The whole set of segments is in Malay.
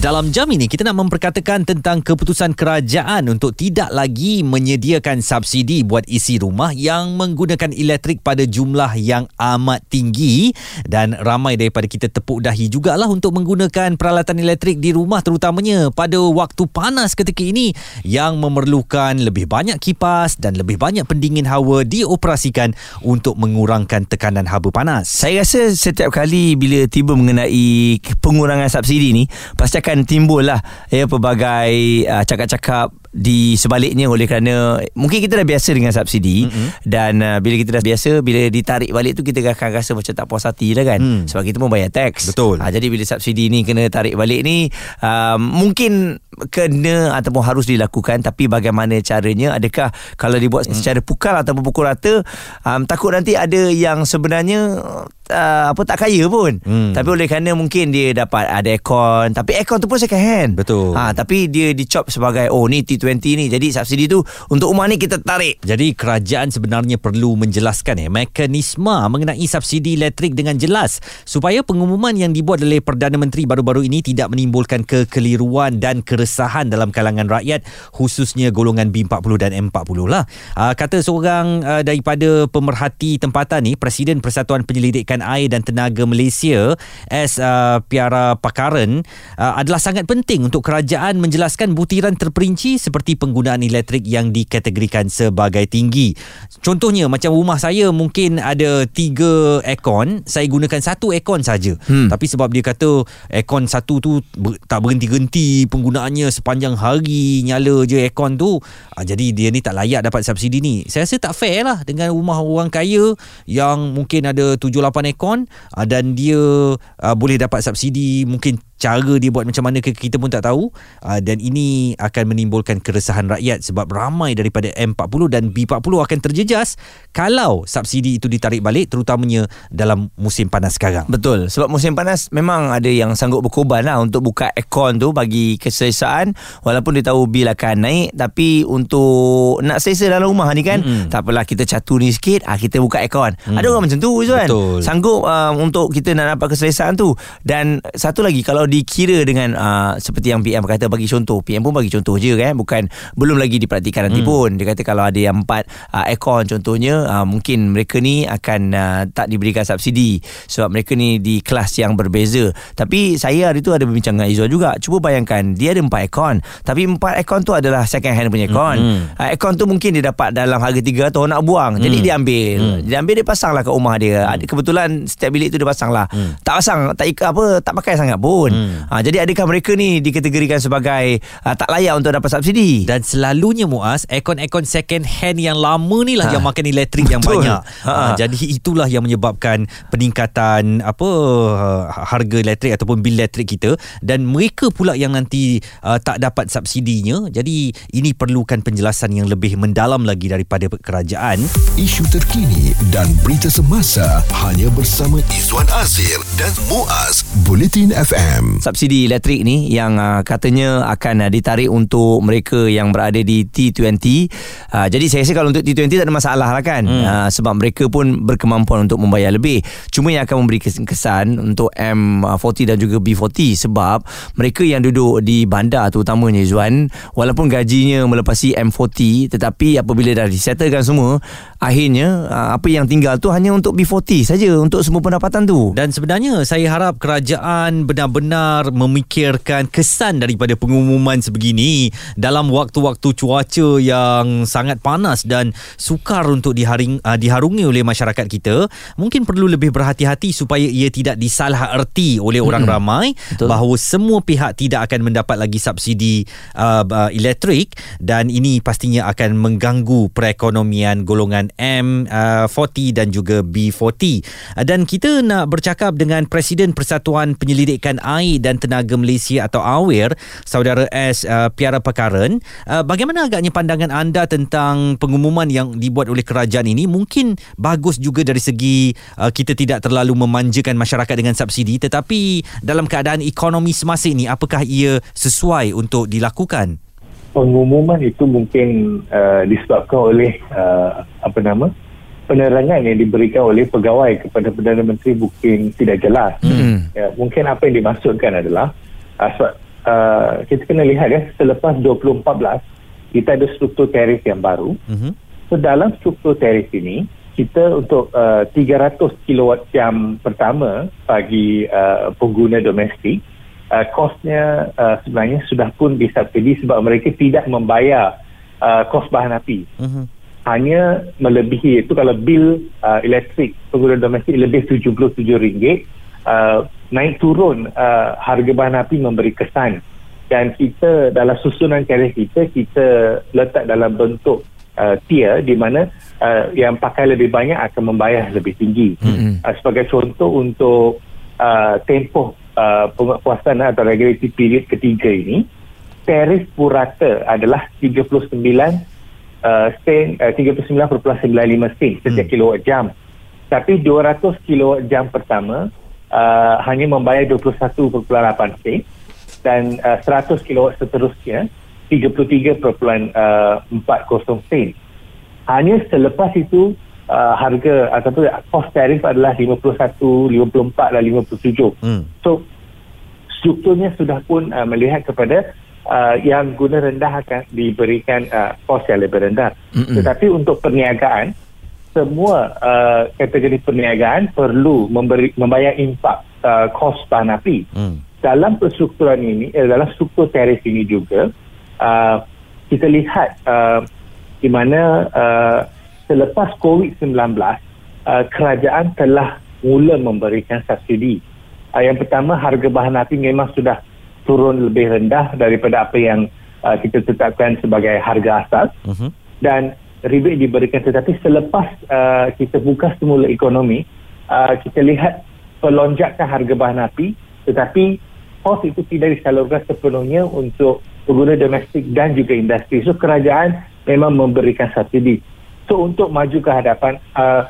Dalam jam ini kita nak memperkatakan tentang keputusan kerajaan untuk tidak lagi menyediakan subsidi buat isi rumah yang menggunakan elektrik pada jumlah yang amat tinggi dan ramai daripada kita tepuk dahi jugalah untuk menggunakan peralatan elektrik di rumah terutamanya pada waktu panas ketika ini yang memerlukan lebih banyak kipas dan lebih banyak pendingin hawa dioperasikan untuk mengurangkan tekanan haba panas. Saya rasa setiap kali bila tiba mengenai pengurangan subsidi ni pasti akan akan timbul lah ya pelbagai uh, cakap-cakap di sebaliknya oleh kerana mungkin kita dah biasa dengan subsidi mm-hmm. dan uh, bila kita dah biasa bila ditarik balik tu kita akan rasa macam tak puas hati lah kan mm. sebab kita pun bayar tax betul uh, jadi bila subsidi ni kena tarik balik ni uh, mungkin kena ataupun harus dilakukan tapi bagaimana caranya adakah kalau dibuat mm. secara pukal ataupun pukul rata um, takut nanti ada yang sebenarnya uh, apa tak kaya pun. Mm. tapi oleh kerana mungkin dia dapat ada aircon. Tapi aircon tu pun second hand. Betul. Ha, tapi dia dicop sebagai oh ni T20 ni. Jadi subsidi tu untuk rumah ni kita tarik. Jadi kerajaan sebenarnya perlu menjelaskan eh mekanisme mengenai subsidi elektrik dengan jelas supaya pengumuman yang dibuat oleh Perdana Menteri baru-baru ini tidak menimbulkan kekeliruan dan keresahan dalam kalangan rakyat khususnya golongan B40 dan M40 lah. Uh, kata seorang uh, daripada pemerhati tempatan ni Presiden Persatuan Penyelidikan Air dan Tenaga Malaysia S uh, Piara Pakaran uh, adalah sangat penting untuk kerajaan menjelaskan butiran terperinci seperti penggunaan elektrik yang dikategorikan sebagai tinggi. Contohnya macam rumah saya mungkin ada tiga aircon, saya gunakan satu aircon saja. Hmm. Tapi sebab dia kata aircon satu tu ber, tak berhenti-henti penggunaannya sepanjang hari nyala je aircon tu, ah, jadi dia ni tak layak dapat subsidi ni. Saya rasa tak fair lah dengan rumah orang kaya yang mungkin ada 7-8 aircon ah, dan dia ah, boleh dapat subsidi mungkin cara dia buat macam mana kita pun tak tahu uh, dan ini akan menimbulkan keresahan rakyat sebab ramai daripada M40 dan B40 akan terjejas kalau subsidi itu ditarik balik terutamanya dalam musim panas sekarang. Betul. Sebab musim panas memang ada yang sanggup berkorban lah untuk buka aircon tu bagi keselesaan walaupun dia tahu bil akan naik tapi untuk nak selesa dalam rumah ni kan mm-hmm. tak apalah kita catur ni sikit ah kita buka aircon. Mm. Ada orang macam tu kan. Sanggup uh, untuk kita nak dapat keselesaan tu dan satu lagi kalau dikira dengan uh, seperti yang PM kata bagi contoh. PM pun bagi contoh je kan? Bukan belum lagi dipraktikan nanti hmm. pun. Dia kata kalau ada yang empat uh, aircon contohnya uh, mungkin mereka ni akan uh, tak diberikan subsidi. Sebab mereka ni di kelas yang berbeza. Tapi saya hari tu ada berbincang dengan Izzuan juga. Cuba bayangkan dia ada empat aircon. Tapi empat aircon tu adalah second hand punya aircon. Hmm. uh, aircon tu mungkin dia dapat dalam harga tiga atau nak buang. Hmm. jadi dia ambil. Hmm. dia ambil dia pasang lah kat rumah dia. Hmm. kebetulan setiap bilik tu dia pasang lah hmm. tak pasang tak apa tak pakai sangat pun Hmm. Ha, jadi adakah mereka ni dikategorikan sebagai uh, tak layak untuk dapat subsidi? Dan selalunya Muaz, aircon-aircon second hand yang lama ni lah ha. yang makan elektrik yang banyak. Ha. Ha, jadi itulah yang menyebabkan peningkatan apa harga elektrik ataupun bil elektrik kita dan mereka pula yang nanti uh, tak dapat subsidinya. Jadi ini perlukan penjelasan yang lebih mendalam lagi daripada kerajaan. Isu terkini dan berita semasa hanya bersama Izwan Azir dan Muaz Bulletin FM subsidi elektrik ni yang uh, katanya akan uh, ditarik untuk mereka yang berada di T20. Uh, jadi saya rasa kalau untuk T20 tak ada masalah lah kan. Hmm. Uh, sebab mereka pun berkemampuan untuk membayar lebih. Cuma yang akan memberi kesan untuk M40 dan juga B40 sebab mereka yang duduk di bandar tu utamanya Zuan walaupun gajinya melepasi M40 tetapi apabila dah disettlekan semua akhirnya uh, apa yang tinggal tu hanya untuk B40 saja untuk semua pendapatan tu. Dan sebenarnya saya harap kerajaan benar-benar benar memikirkan kesan daripada pengumuman sebegini dalam waktu-waktu cuaca yang sangat panas dan sukar untuk diharing, uh, diharungi oleh masyarakat kita mungkin perlu lebih berhati-hati supaya ia tidak disalah erti oleh orang hmm. ramai Betul. bahawa semua pihak tidak akan mendapat lagi subsidi uh, uh, elektrik dan ini pastinya akan mengganggu perekonomian golongan M40 uh, dan juga B40 uh, dan kita nak bercakap dengan Presiden Persatuan Penyelidikan Air dan Tenaga Malaysia atau AWIR saudara S uh, Piara Pekaran. Uh, bagaimana agaknya pandangan anda tentang pengumuman yang dibuat oleh kerajaan ini? Mungkin bagus juga dari segi uh, kita tidak terlalu memanjakan masyarakat dengan subsidi tetapi dalam keadaan ekonomi semasa ini apakah ia sesuai untuk dilakukan? Pengumuman itu mungkin uh, disebabkan oleh uh, apa nama penerangan yang diberikan oleh pegawai kepada Perdana Menteri mungkin tidak jelas. Hmm. Ya, mungkin apa yang dimaksudkan adalah uh, sebab uh, kita kena lihat ya selepas 2014 kita ada struktur tarif yang baru. Mhm. So dalam struktur tarif ini kita untuk uh, 300 kilowatt jam pertama bagi uh, pengguna domestik uh, kosnya uh, sebenarnya sudah pun disubsidi sebab mereka tidak membayar uh, kos bahan api Mhm. Hanya melebihi itu kalau bil uh, elektrik pengguna domestik lebih RM77 uh, naik turun uh, harga bahan api memberi kesan dan kita dalam susunan tarif kita kita letak dalam bentuk uh, tier di mana uh, yang pakai lebih banyak akan membayar lebih tinggi Mm-mm. uh, sebagai contoh untuk uh, tempoh uh, penguasaan atau regulatory period ketiga ini tarif purata adalah 39 uh, sen uh, 39.95 sen setiap Hmm. kilowatt jam tapi 200 kilowatt jam pertama uh, hanya membayar 21.8 sen dan uh, 100 kilowatt seterusnya 33.40 sen hanya selepas itu uh, harga ataupun kos tarif adalah 51, 54 dan 57 Hmm. So strukturnya sudah pun uh, melihat kepada uh, yang guna rendah akan diberikan uh, kos yang lebih rendah. Mm-mm. Tetapi untuk perniagaan semua uh, kategori perniagaan perlu memberi membayar impak uh, kos bahan api. Hmm. Dalam perstrukturan ini eh, dalam struktur tarif ini juga uh, kita lihat uh, di mana uh, selepas COVID-19 uh, kerajaan telah mula memberikan subsidi. Uh, yang pertama harga bahan api memang sudah turun lebih rendah daripada apa yang uh, kita tetapkan sebagai harga asas. Mhm. dan rebate diberikan tetapi selepas uh, kita buka semula ekonomi uh, kita lihat pelonjakan harga bahan api tetapi kos itu tidak disalurkan sepenuhnya untuk pengguna domestik dan juga industri. So kerajaan memang memberikan subsidi. So untuk maju ke hadapan uh,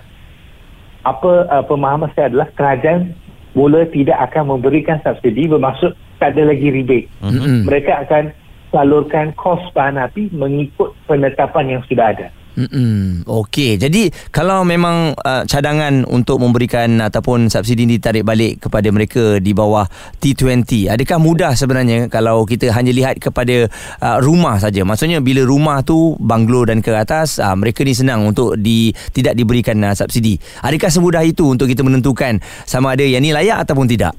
apa uh, pemahaman saya adalah kerajaan mula tidak akan memberikan subsidi bermaksud tak ada lagi rebate Mm-mm. mereka akan salurkan kos bahan api mengikut penetapan yang sudah ada. Mm-mm. Okey, jadi kalau memang uh, cadangan untuk memberikan ataupun subsidi ditarik balik kepada mereka di bawah T20, adakah mudah sebenarnya kalau kita hanya lihat kepada uh, rumah saja? Maksudnya bila rumah tu banglo dan ke atas, uh, mereka ni senang untuk di tidak diberikan uh, subsidi. Adakah semudah itu untuk kita menentukan sama ada yang ni layak ataupun tidak?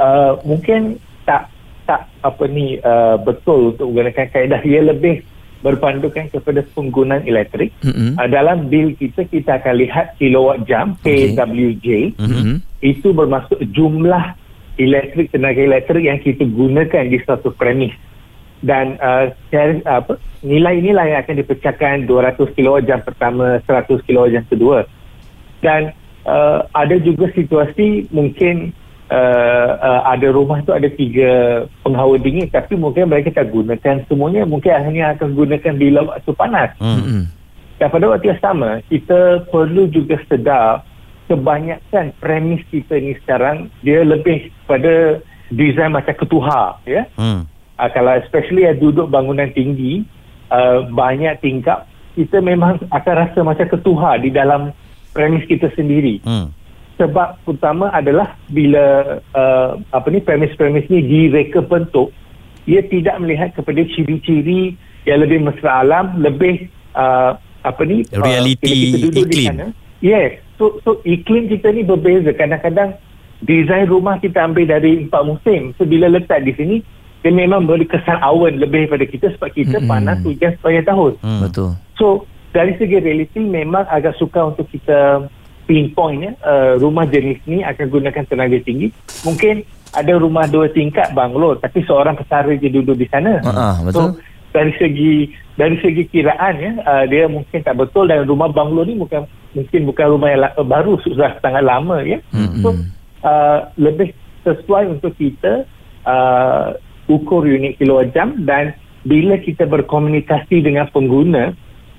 Uh, mungkin tak apa ni uh, betul untuk menggunakan kaedah ia lebih berpandukan kepada penggunaan elektrik. Mm-mm. Uh, dalam bil kita kita akan lihat kilowatt jam. KWJ Mm-mm. itu bermaksud jumlah elektrik tenaga elektrik yang kita gunakan di suatu premis dan uh, tarif, apa nilai-nilai yang akan dipecahkan 200 kilowatt jam pertama 100 kilowatt jam kedua dan uh, ada juga situasi mungkin uh, uh, ada rumah tu ada tiga penghawa dingin tapi mungkin mereka tak gunakan semuanya mungkin hanya akan gunakan bila waktu panas Hmm. Mm-mm. dan pada waktu yang sama, kita perlu juga sedar kebanyakan premis kita ni sekarang dia lebih pada design macam ketuha ya. Hmm. Uh, kalau especially yang duduk bangunan tinggi uh, banyak tingkap kita memang akan rasa macam ketuha di dalam premis kita sendiri. Hmm. Sebab pertama adalah bila uh, apa ni premis-premis ni direka bentuk ia tidak melihat kepada ciri-ciri yang lebih mesra alam, lebih uh, apa ni uh, duduk di iklim. sana. Yes. So so iklim kita ni berbeza. Kadang-kadang desain rumah kita ambil dari empat musim. So bila letak di sini dia memang beri kesan awan lebih daripada kita sebab kita Mm-mm. panas hujan sepanjang tahun. Hmm. Betul. So dari segi realiti memang agak sukar untuk kita pinpoint ya uh, rumah jenis ni akan gunakan tenaga tinggi. Mungkin ada rumah dua tingkat banglo tapi seorang pesara je duduk di sana. Ah, betul. So dari segi dari segi kiraan ya uh, dia mungkin tak betul dan rumah banglo ni bukan mungkin bukan rumah yang la- baru sudah sangat lama ya. Mm-mm. So uh, lebih sesuai untuk kita uh, ukur unit kilowatt jam dan bila kita berkomunikasi dengan pengguna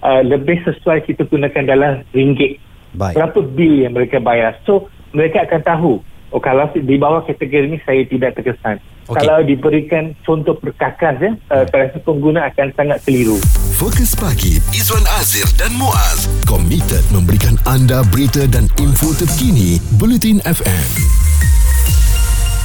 uh, lebih sesuai kita gunakan dalam ringgit Baik. berapa bil yang mereka bayar so mereka akan tahu oh kalau di bawah kategori ni saya tidak terkesan Okey. Kalau diberikan contoh perkakas ya, uh, saya rasa pengguna akan sangat keliru. Fokus pagi Izwan Azir dan Muaz komited memberikan anda berita dan info terkini Bulletin FM.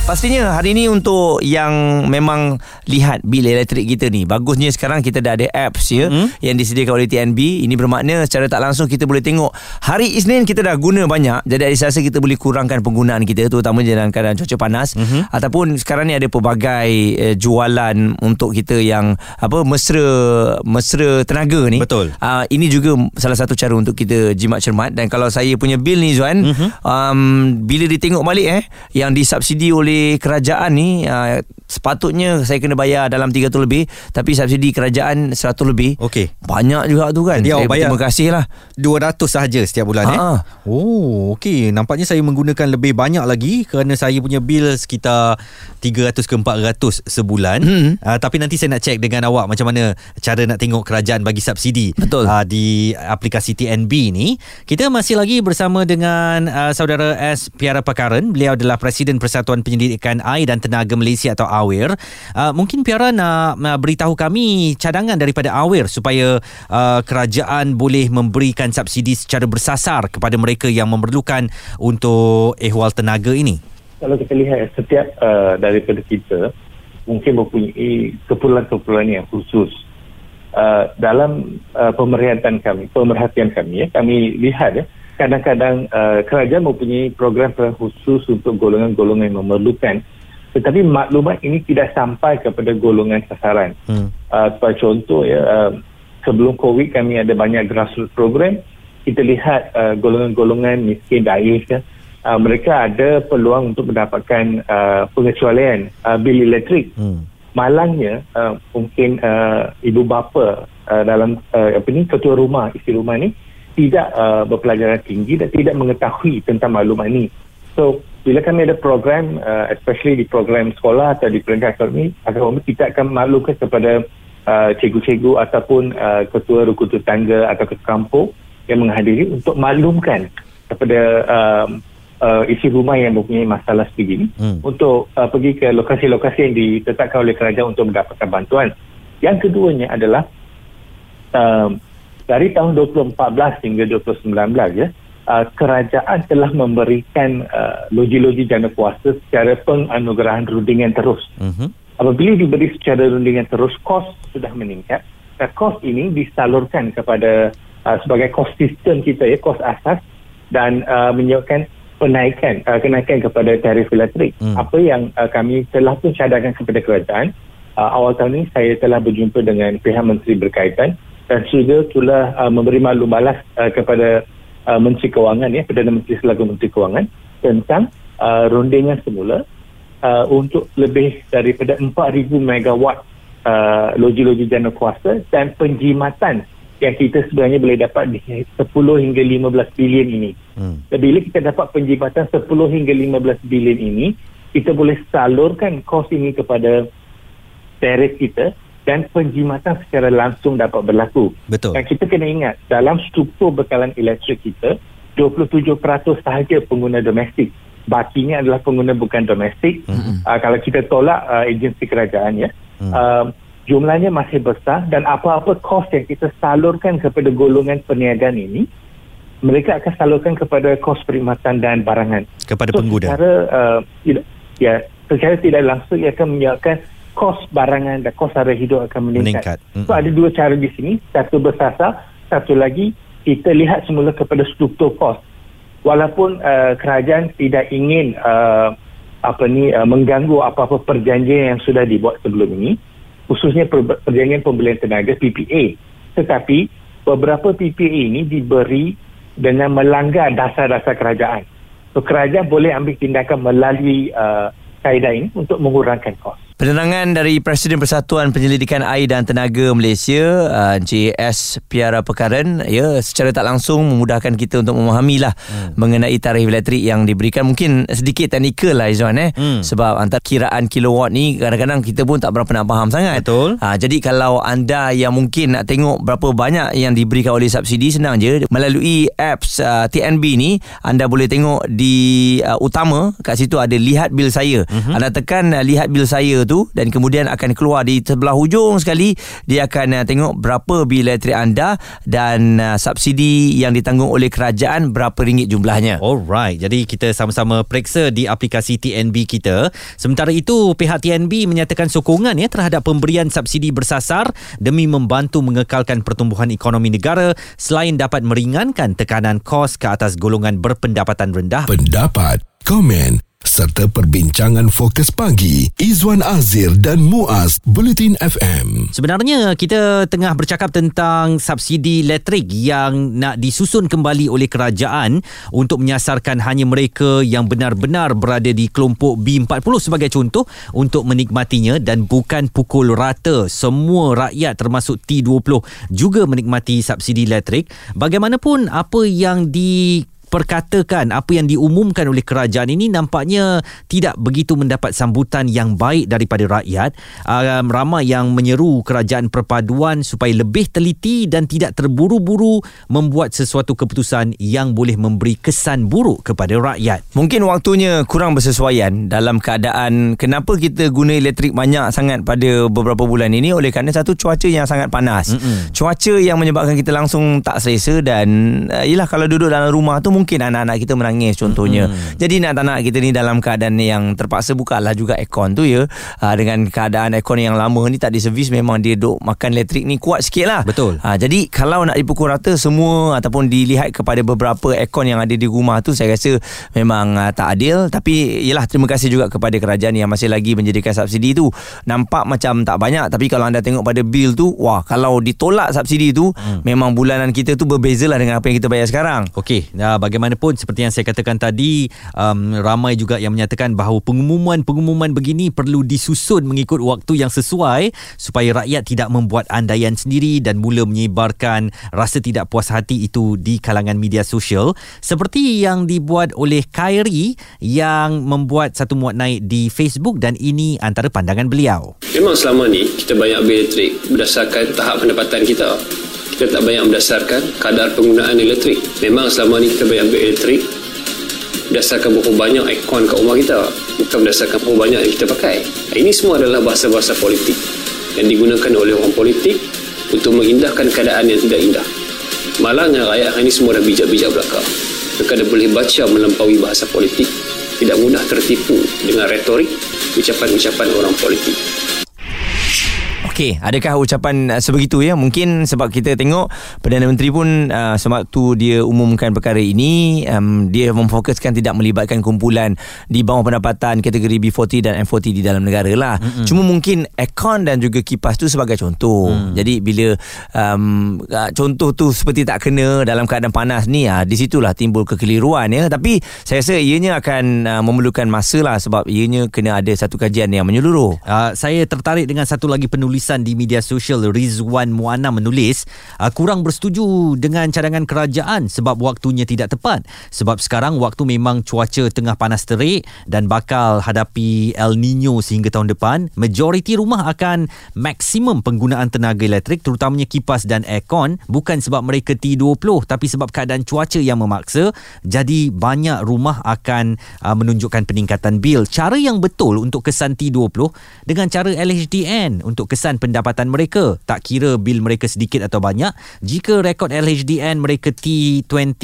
Pastinya hari ini untuk yang memang lihat bil elektrik kita ni bagusnya sekarang kita dah ada apps ya hmm? yang disediakan oleh TNB ini bermakna secara tak langsung kita boleh tengok hari Isnin kita dah guna banyak jadi hari Selasa kita boleh kurangkan penggunaan kita terutama dalam keadaan cuaca panas hmm? ataupun sekarang ni ada pelbagai eh, jualan untuk kita yang apa mesra mesra tenaga ni Betul. uh, ini juga salah satu cara untuk kita jimat cermat dan kalau saya punya bil ni Zuan Mhm. um, bila ditengok balik eh yang disubsidi oleh kerajaan ni uh, sepatutnya saya kena bayar dalam 300 lebih tapi subsidi kerajaan 100 lebih Okey. banyak juga tu kan awak saya bayar terima kasih lah 200 sahaja setiap bulan eh. Ha. Oh, okey. Nampaknya saya menggunakan lebih banyak lagi kerana saya punya bil sekitar 300 ke 400 sebulan. Hmm. Uh, tapi nanti saya nak cek dengan awak macam mana cara nak tengok kerajaan bagi subsidi. Betul. Uh, di aplikasi TNB ni. Kita masih lagi bersama dengan uh, saudara S Piara Pakaran. Beliau adalah Presiden Persatuan Penyelidikan Air dan Tenaga Malaysia atau AWIR. Uh, mungkin Piara nak uh, beritahu kami cadangan daripada AWIR supaya uh, kerajaan boleh memberikan subsidi secara bersasar kepada mereka yang memerlukan untuk ehwal tenaga ini. Kalau kita lihat setiap uh, daripada kita mungkin mempunyai keperluan-keperluan yang khusus. Uh, dalam uh, pemerhatian kami, pemerhatian kami ya, kami lihat ya, kadang-kadang uh, kerajaan mempunyai program-program khusus untuk golongan-golongan yang memerlukan tetapi maklumat ini tidak sampai kepada golongan sasaran. Hmm. Uh, sebagai contoh ya, uh, sebelum COVID kami ada banyak grassroots program. Kita lihat uh, golongan-golongan miskin daif ya, uh, mereka ada peluang untuk mendapatkan uh, pengecualian uh, bil elektrik. Hmm. Malangnya uh, mungkin uh, ibu bapa uh, dalam uh, apa ni ketua rumah isi rumah ni tidak uh, berpelajaran tinggi dan tidak mengetahui tentang maklumat ni. So bila kami ada program uh, especially di program sekolah atau di peringkat akademi, akademi kita akan maklumkan kepada uh, cikgu-cikgu ataupun uh, ketua rukun tetangga atau ketua kampung yang menghadiri untuk maklumkan kepada um, uh, isi rumah yang mempunyai masalah sebegini Hmm. untuk uh, pergi ke lokasi-lokasi yang ditetapkan oleh kerajaan untuk mendapatkan bantuan. Yang keduanya adalah um, dari tahun 2014 hingga 2019 ya, uh, kerajaan telah memberikan uh, loji-loji jana kuasa secara penganugerahan rundingan terus. Mhm. Apabila diberi secara rundingan terus, kos sudah meningkat. Dan kos ini disalurkan kepada uh, sebagai kos sistem kita ya, kos asas dan uh, menyebabkan penaikan uh, kenaikan kepada tarif elektrik. Hmm. Apa yang uh, kami telah pun cadangkan kepada kerajaan uh, awal tahun ini saya telah berjumpa dengan pihak menteri berkaitan dan juga telah uh, memberi maklum balas uh, kepada uh, Menteri Kewangan ya Perdana Menteri selaku Menteri Kewangan tentang uh, rundingan semula uh, untuk lebih daripada 4000 megawatt uh, loji-loji jana kuasa dan penjimatan yang kita sebenarnya boleh dapat di 10 hingga 15 bilion ini. Hmm. Bila kita dapat penjimatan 10 hingga 15 bilion ini, kita boleh salurkan kos ini kepada tarif kita dan penjimatan secara langsung dapat berlaku. Betul. Dan kita kena ingat, dalam struktur bekalan elektrik kita, 27% sahaja pengguna domestik. Bakinya adalah pengguna bukan domestik. Mm-hmm. Uh, kalau kita tolak uh, agensi kerajaan ya, Hmm. uh, jumlahnya masih besar dan apa-apa kos yang kita salurkan kepada golongan perniagaan ini, mereka akan salurkan kepada kos perkhidmatan dan barangan. Kepada So, pengguna. Secara, uh, ya, secara tidak langsung ia akan menyebabkan kos barangan dan kos harga hidup akan meningkat. Meningkat. So ada dua cara di sini. Satu bersasar, satu lagi kita lihat semula kepada struktur kos. Walaupun uh, kerajaan tidak ingin uh, apa ni uh, mengganggu apa-apa perjanjian yang sudah dibuat sebelum ini, khususnya per- perjanjian pembelian tenaga PPA. Tetapi beberapa PPA ini diberi dengan melanggar dasar-dasar kerajaan. So kerajaan boleh ambil tindakan melalui uh, kaedah ini untuk mengurangkan kos. Penerangan dari Presiden Persatuan Penyelidikan Air dan Tenaga Malaysia uh, Encik S. Piara Pekaran ya secara tak langsung memudahkan kita untuk memahami lah hmm. mengenai tarikh elektrik yang diberikan mungkin sedikit teknikal lah Izwan eh hmm. sebab antara kiraan kilowatt ni kadang-kadang kita pun tak berapa nak faham sangat Betul. Ha, jadi kalau anda yang mungkin nak tengok berapa banyak yang diberikan oleh subsidi senang je melalui apps uh, TNB ni anda boleh tengok di uh, utama kat situ ada lihat bil saya uh-huh. anda tekan uh, lihat bil saya tu dan kemudian akan keluar di sebelah hujung sekali dia akan uh, tengok berapa bil elektrik anda dan uh, subsidi yang ditanggung oleh kerajaan berapa ringgit jumlahnya. Alright, jadi kita sama-sama periksa di aplikasi TNB kita. Sementara itu, pihak TNB menyatakan sokongan ya terhadap pemberian subsidi bersasar demi membantu mengekalkan pertumbuhan ekonomi negara selain dapat meringankan tekanan kos ke atas golongan berpendapatan rendah. Pendapat, komen serta perbincangan fokus pagi Izwan Azir dan Muaz Bulletin FM. Sebenarnya kita tengah bercakap tentang subsidi elektrik yang nak disusun kembali oleh kerajaan untuk menyasarkan hanya mereka yang benar-benar berada di kelompok B40 sebagai contoh untuk menikmatinya dan bukan pukul rata semua rakyat termasuk T20 juga menikmati subsidi elektrik. Bagaimanapun apa yang di perkatakan apa yang diumumkan oleh kerajaan ini nampaknya tidak begitu mendapat sambutan yang baik daripada rakyat. Um, ramai yang menyeru kerajaan perpaduan supaya lebih teliti dan tidak terburu-buru membuat sesuatu keputusan yang boleh memberi kesan buruk kepada rakyat. Mungkin waktunya kurang bersesuaian dalam keadaan kenapa kita guna elektrik banyak sangat pada beberapa bulan ini oleh kerana satu cuaca yang sangat panas. Mm-mm. Cuaca yang menyebabkan kita langsung tak selesa dan uh, yalah kalau duduk dalam rumah tu mungkin anak-anak kita menangis contohnya. Hmm. Jadi nak tak nak kita ni dalam keadaan yang terpaksa bukalah juga aircon tu ya. Ha, dengan keadaan aircon yang lama ni tak diservis memang dia duk makan elektrik ni kuat sikit lah. Betul. Ha, jadi kalau nak dipukul rata semua ataupun dilihat kepada beberapa aircon yang ada di rumah tu saya rasa memang uh, tak adil. Tapi yalah terima kasih juga kepada kerajaan yang masih lagi menjadikan subsidi tu. Nampak macam tak banyak tapi kalau anda tengok pada bil tu wah kalau ditolak subsidi tu hmm. memang bulanan kita tu berbezalah dengan apa yang kita bayar sekarang. Okey, nah, bagaimanapun seperti yang saya katakan tadi um, ramai juga yang menyatakan bahawa pengumuman-pengumuman begini perlu disusun mengikut waktu yang sesuai supaya rakyat tidak membuat andaian sendiri dan mula menyebarkan rasa tidak puas hati itu di kalangan media sosial seperti yang dibuat oleh Khairi yang membuat satu muat naik di Facebook dan ini antara pandangan beliau. Memang selama ni kita banyak bil elektrik berdasarkan tahap pendapatan kita kita tak banyak berdasarkan kadar penggunaan elektrik. Memang selama ni kita banyak bil elektrik berdasarkan berapa banyak aircon kat rumah kita. Bukan berdasarkan berapa banyak yang kita pakai. Ini semua adalah bahasa-bahasa politik yang digunakan oleh orang politik untuk mengindahkan keadaan yang tidak indah. Malangnya rakyat ini semua dah bijak-bijak belakang. Mereka dah boleh baca melampaui bahasa politik. Tidak mudah tertipu dengan retorik ucapan-ucapan orang politik. Okey, adakah ucapan uh, sebegitu ya? Mungkin sebab kita tengok Perdana Menteri pun uh, sebab tu dia umumkan perkara ini, um, dia memfokuskan tidak melibatkan kumpulan di bawah pendapatan kategori B40 dan M40 di dalam negara lah. Mm-hmm. Cuma mungkin aircon dan juga kipas tu sebagai contoh. Mm. Jadi bila um, uh, contoh tu seperti tak kena dalam keadaan panas ni, uh, di situlah timbul kekeliruan ya. Tapi saya rasa ianya akan uh, memerlukan masa lah sebab ianya kena ada satu kajian yang menyeluruh. Uh, saya tertarik dengan satu lagi penulis tulisan di media sosial Rizwan Muana menulis uh, kurang bersetuju dengan cadangan kerajaan sebab waktunya tidak tepat. Sebab sekarang waktu memang cuaca tengah panas terik dan bakal hadapi El Nino sehingga tahun depan majoriti rumah akan maksimum penggunaan tenaga elektrik terutamanya kipas dan aircon bukan sebab mereka T20 tapi sebab keadaan cuaca yang memaksa. Jadi banyak rumah akan uh, menunjukkan peningkatan bil. Cara yang betul untuk kesan T20 dengan cara LHDN untuk kesan meningkatkan pendapatan mereka. Tak kira bil mereka sedikit atau banyak. Jika rekod LHDN mereka T20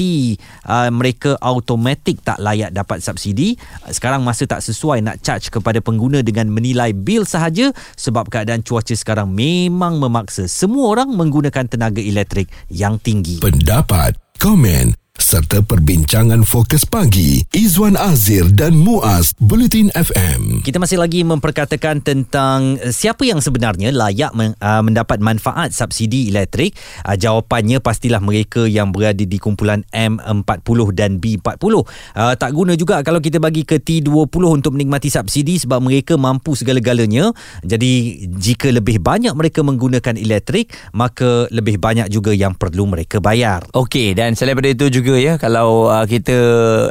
uh, mereka automatik tak layak dapat subsidi. Sekarang masa tak sesuai nak charge kepada pengguna dengan menilai bil sahaja sebab keadaan cuaca sekarang memang memaksa semua orang menggunakan tenaga elektrik yang tinggi. Pendapat komen serta perbincangan fokus pagi Izwan Azir dan Muaz Bulletin FM. Kita masih lagi memperkatakan tentang uh, siapa yang sebenarnya layak men, uh, mendapat manfaat subsidi elektrik. Uh, jawapannya pastilah mereka yang berada di kumpulan M40 dan B40. Uh, tak guna juga kalau kita bagi ke T20 untuk menikmati subsidi sebab mereka mampu segala-galanya. Jadi jika lebih banyak mereka menggunakan elektrik, maka lebih banyak juga yang perlu mereka bayar. Okey dan selain daripada itu juga ya kalau uh, kita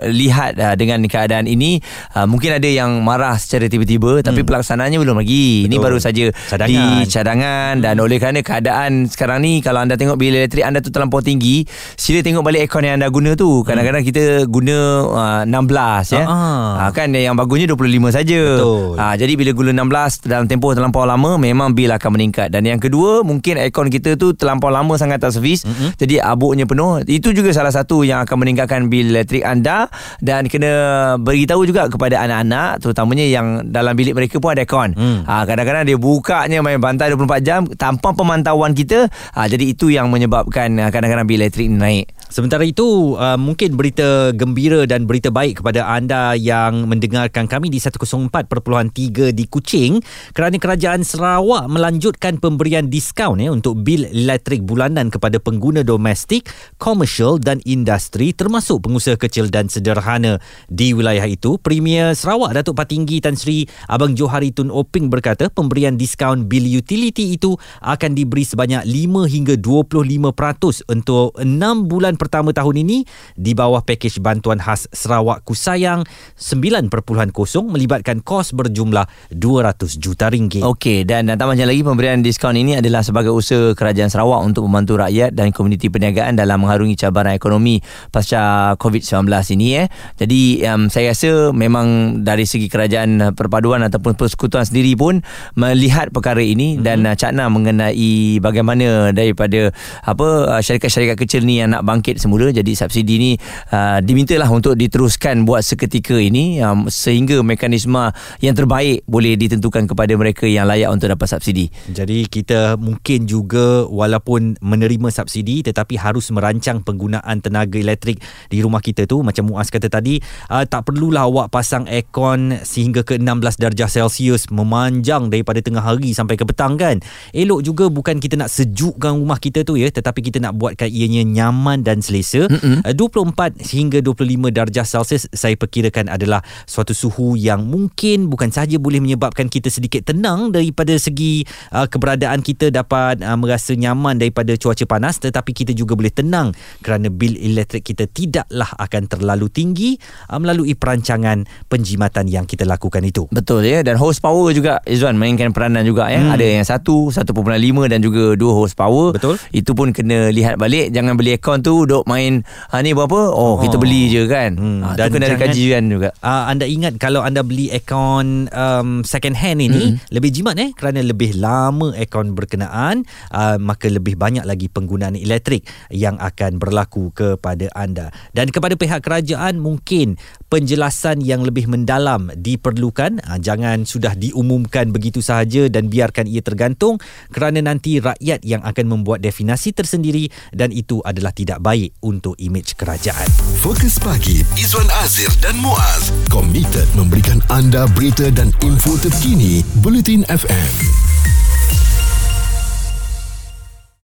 lihat uh, dengan keadaan ini uh, mungkin ada yang marah secara tiba-tiba tapi pelaksanaannya belum lagi. Ini Betul. baru saja Cadangan. di cadangan dan oleh kerana keadaan sekarang ni kalau anda tengok bil elektrik anda tu terlampau tinggi, sila tengok balik aircon yang anda guna tu. Kadang-kadang kita guna uh, 16 ya. Ah. Uh, kan yang bagusnya 25 saja. Ah, jadi bila guna 16 dalam tempoh terlampau lama memang bil akan meningkat. Dan yang kedua mungkin aircon kita tu terlampau lama sangat tak servis. Mm-hmm. Jadi abuknya penuh. Itu juga salah satu yang akan meningkatkan bil elektrik anda dan kena beritahu juga kepada anak-anak terutamanya yang dalam bilik mereka pun ada aircon. Mm. Ah, kadang-kadang dia bukanya main bantai 24 jam tanpa pemantauan kita. Ah, jadi itu yang menyebabkan ah, kadang-kadang bil elektrik naik. Sementara itu, uh, mungkin berita gembira dan berita baik kepada anda yang mendengarkan kami di 104.3 di Kuching kerana kerajaan Sarawak melanjutkan pemberian diskaun ya untuk bil elektrik bulanan kepada pengguna domestik, komersial dan industri termasuk pengusaha kecil dan sederhana di wilayah itu. Premier Sarawak Datuk Patinggi Tan Sri Abang Johari Tun Oping berkata pemberian diskaun bil utility itu akan diberi sebanyak 5 hingga 25% untuk 6 bulan pertama tahun ini di bawah pakej bantuan khas Sarawak Kusayang 9.0 melibatkan kos berjumlah 200 juta ringgit. Okey dan tambahnya lagi pemberian diskaun ini adalah sebagai usaha kerajaan Sarawak untuk membantu rakyat dan komuniti perniagaan dalam mengharungi cabaran ekonomi pasca COVID-19 ini eh. Jadi um, saya rasa memang dari segi kerajaan perpaduan ataupun persekutuan sendiri pun melihat perkara ini mm-hmm. dan uh, cakna mengenai bagaimana daripada apa uh, syarikat-syarikat kecil ni yang nak bangkit semula jadi subsidi ni uh, dimintalah untuk diteruskan buat seketika ini um, sehingga mekanisme yang terbaik boleh ditentukan kepada mereka yang layak untuk dapat subsidi. Jadi kita mungkin juga walaupun menerima subsidi tetapi harus merancang penggunaan tenaga elektrik di rumah kita tu macam Muaz kata tadi uh, tak perlulah awak pasang aircon sehingga ke 16 darjah Celsius memanjang daripada tengah hari sampai ke petang kan. Elok juga bukan kita nak sejukkan rumah kita tu ya tetapi kita nak buatkan ianya nyaman dan selesa. Uh, 24 hingga 25 darjah Celsius saya perkirakan adalah suatu suhu yang mungkin bukan sahaja boleh menyebabkan kita sedikit tenang daripada segi uh, keberadaan kita dapat uh, merasa nyaman daripada cuaca panas tetapi kita juga boleh tenang kerana bil elektrik kita tidaklah akan terlalu tinggi uh, melalui perancangan penjimatan yang kita lakukan itu. Betul ya dan horsepower juga Izwan mainkan peranan juga ya. Hmm. Ada yang 1, 1.5 dan juga 2 horsepower. Betul. Itu pun kena lihat balik jangan beli aircon tu duk main ha ni berapa? Oh, Oh. kita beli je kan. Hmm, Ha, dan kena ada jangan- kajian juga. Uh, anda ingat kalau anda beli aircon um, second hand ini mm. lebih jimat eh kerana lebih lama aircon berkenaan uh, maka lebih banyak lagi penggunaan elektrik yang akan berlaku kepada anda dan kepada pihak kerajaan mungkin penjelasan yang lebih mendalam diperlukan uh, jangan sudah diumumkan begitu sahaja dan biarkan ia tergantung kerana nanti rakyat yang akan membuat definasi tersendiri dan itu adalah tidak baik untuk imej kerajaan Fokus pagi Izwan Azir dan Muaz komited memberikan anda berita dan info terkini Bulletin FM.